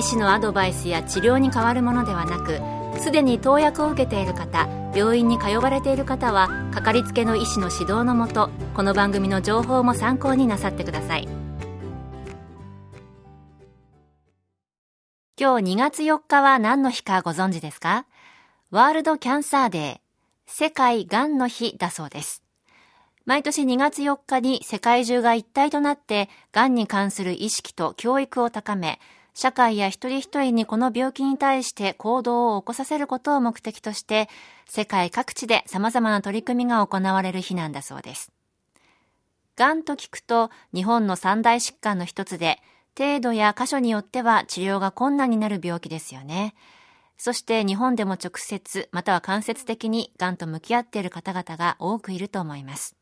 医師のアドバイスや治療に変わるものではなくすでに投薬を受けている方病院に通われている方はかかりつけの医師の指導のもとこの番組の情報も参考になさってください。今日2月4日は何の日かご存知ですか？ワールドキャンサーデー世界がんの日だそうです。毎年2月4日に世界中が一体となってがんに関する意識と教育を高め社会や一人一人にこの病気に対して行動を起こさせることを目的として、世界各地で様々な取り組みが行われる日なんだそうです。がんと聞くと日本の三大疾患の一つで、程度や箇所によっては治療が困難になる病気ですよね。そして日本でも直接または間接的にがんと向き合っている方々が多くいると思います。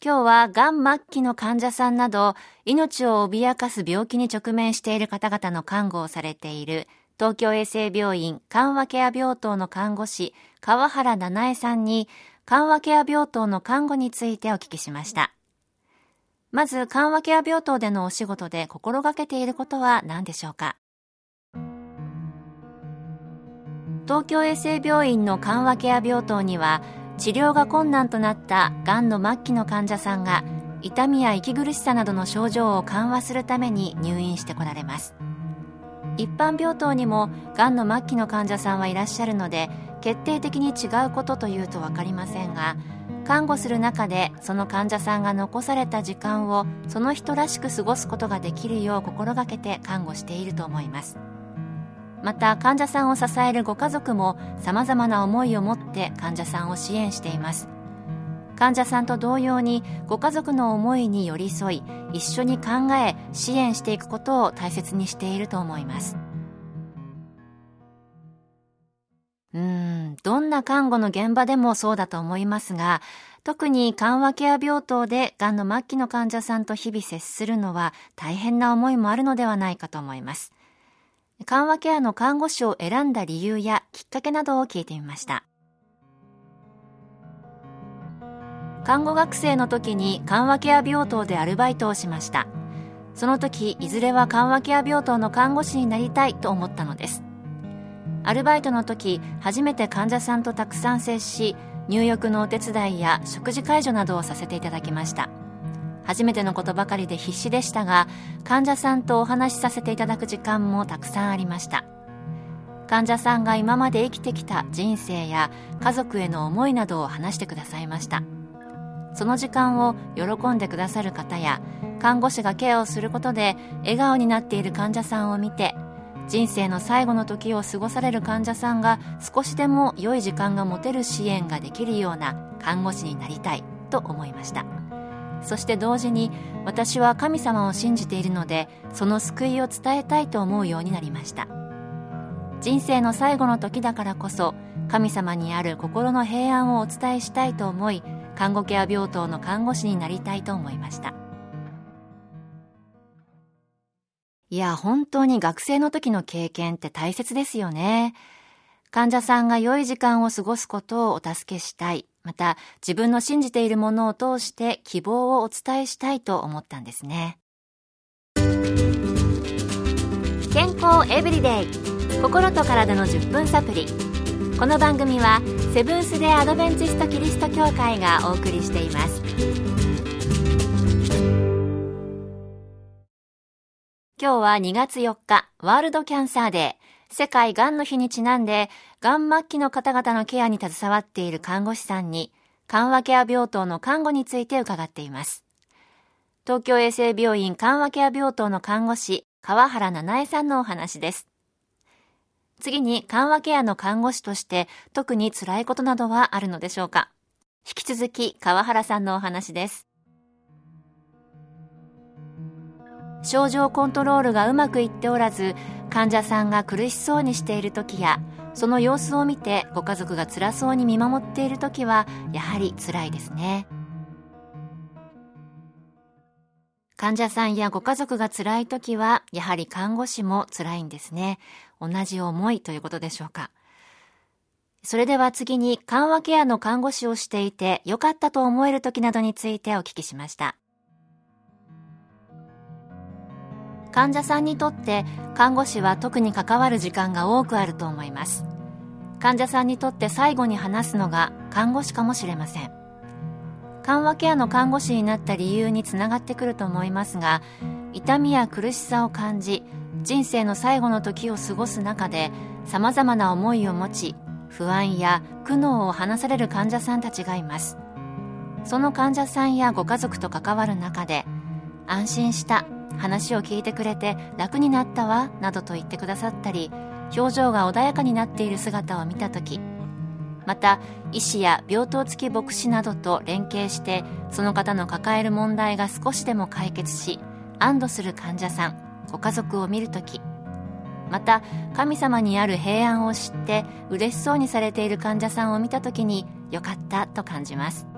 今日は、がん末期の患者さんなど、命を脅かす病気に直面している方々の看護をされている、東京衛生病院緩和ケア病棟の看護師、川原七恵さんに、緩和ケア病棟の看護についてお聞きしました。まず、緩和ケア病棟でのお仕事で心がけていることは何でしょうか？東京衛生病院の緩和ケア病棟には、治療が困難となったがんの末期の患者さんが痛みや息苦しさなどの症状を緩和するために入院してこられます。一般病棟にもがんの末期の患者さんはいらっしゃるので決定的に違うことというと分かりませんが看護する中でその患者さんが残された時間をその人らしく過ごすことができるよう心がけて看護していると思います。また患者さんを支えるご家族も様々な思いを持って患者さんを支援しています。患者さんと同様にご家族の思いに寄り添い一緒に考え支援していくことを大切にしていると思います。うんどんな看護の現場でもそうだと思いますが特に緩和ケア病棟でがんの末期の患者さんと日々接するのは大変な思いもあるのではないかと思います。緩和ケアの看護師を選んだ理由やきっかけなどを聞いてみました。看護学生の時に緩和ケア病棟でアルバイトをしました。その時いずれは緩和ケア病棟の看護師になりたいと思ったのです。アルバイトの時初めて患者さんとたくさん接し入浴のお手伝いや食事介助などをさせていただきました。初めてのことばかりで必死でしたが患者さんとお話しさせていただく時間もたくさんありました。患者さんが今まで生きてきた人生や家族への思いなどを話してくださいました。その時間を喜んでくださる方や看護師がケアをすることで笑顔になっている患者さんを見て人生の最後の時を過ごされる患者さんが少しでも良い時間が持てる支援ができるような看護師になりたいと思いました。そして同時に私は神様を信じているのでその救いを伝えたいと思うようになりました。人生の最後の時だからこそ神様にある心の平安をお伝えしたいと思い看護ケア病棟の看護師になりたいと思いました。いや本当に学生の時の経験って大切ですよね。患者さんが良い時間を過ごすことをお助けしたい。また自分の信じているものを通して希望をお伝えしたいと思ったんですね。健康エブリデイ。心と体の10分サプリ。この番組はセブンス・デ・アドベンチスト・キリスト教会がお送りしています。今日は2月4日ワールドキャンサーデー世界がんの日にちなんで、がん末期の方々のケアに携わっている看護師さんに、緩和ケア病棟の看護について伺っています。東京衛生病院緩和ケア病棟の看護師、川原七恵さんのお話です。次に、緩和ケアの看護師として、特に辛いことなどはあるのでしょうか引き続き、川原さんのお話です。症状コントロールがうまくいっておらず、患者さんが苦しそうにしている時やその様子を見てご家族が辛そうに見守っている時はやはり辛いですね。患者さんやご家族が辛い時はやはり看護師も辛いんですね。同じ思いということでしょうか。それでは次に緩和ケアの看護師をしていて良かったと思える時などについてお聞きしました。患者さんにとって看護師は特に関わる時間が多くあると思います。患者さんにとって最後に話すのが看護師かもしれません。緩和ケアの看護師になった理由につながってくると思いますが痛みや苦しさを感じ人生の最後の時を過ごす中でさまざまな思いを持ち不安や苦悩を話される患者さんたちがいます。その患者さんやご家族と関わる中で安心した話を聞いてくれて楽になったわなどと言ってくださったり表情が穏やかになっている姿を見た時また医師や病棟付き牧師などと連携してその方の抱える問題が少しでも解決し安堵する患者さんご家族を見るときまた神様にある平安を知って嬉しそうにされている患者さんを見たときによかったと感じます。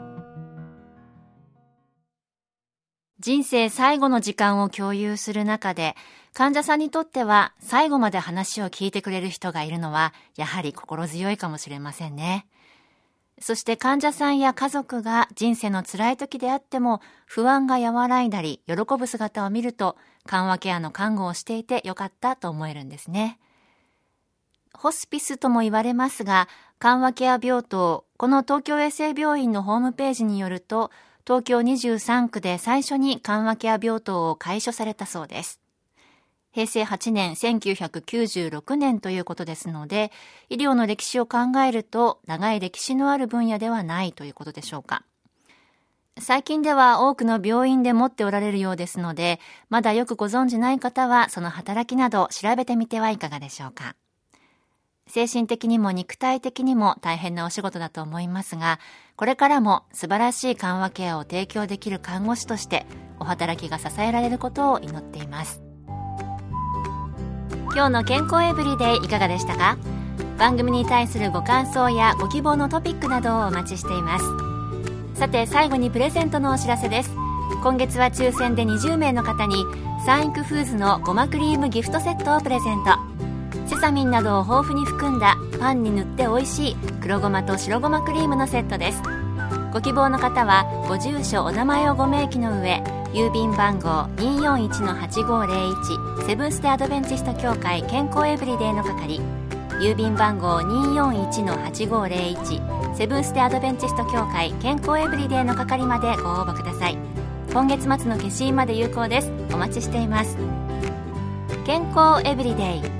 人生最後の時間を共有する中で患者さんにとっては最後まで話を聞いてくれる人がいるのはやはり心強いかもしれませんね。そして患者さんや家族が人生の辛い時であっても不安が和らいだり喜ぶ姿を見ると緩和ケアの看護をしていてよかったと思えるんですね。ホスピスとも言われますが緩和ケア病棟この東京衛生病院のホームページによると東京23区で最初に緩和ケア病棟を開所されたそうです。平成8年1996年ということですので、医療の歴史を考えると長い歴史のある分野ではないということでしょうか。最近では多くの病院で持っておられるようですので、まだよくご存じない方はその働きなど調べてみてはいかがでしょうか。精神的にも肉体的にも大変なお仕事だと思いますが、これからも素晴らしい緩和ケアを提供できる看護師としてお働きが支えられることを祈っています。今日の健康エブリデイいかがでしたか？番組に対するご感想やご希望のトピックなどをお待ちしています。さて最後にプレゼントのお知らせです。今月は抽選で20名の方にサンイクフーズのごまクリームギフトセットをプレゼント。サミンなどを豊富に含んだ。パンに塗って美味しい黒ごまと白ごまクリームのセットです。ご希望の方はご住所お名前をご明記の上郵便番号241-8501セブンス・テアドベンチスト協会健康エブリデイの係郵便番号241-8501セブンス・テアドベンチスト協会健康エブリデイの係までご応募ください今月末の消印まで有効です。お待ちしています。健康エブリデイ。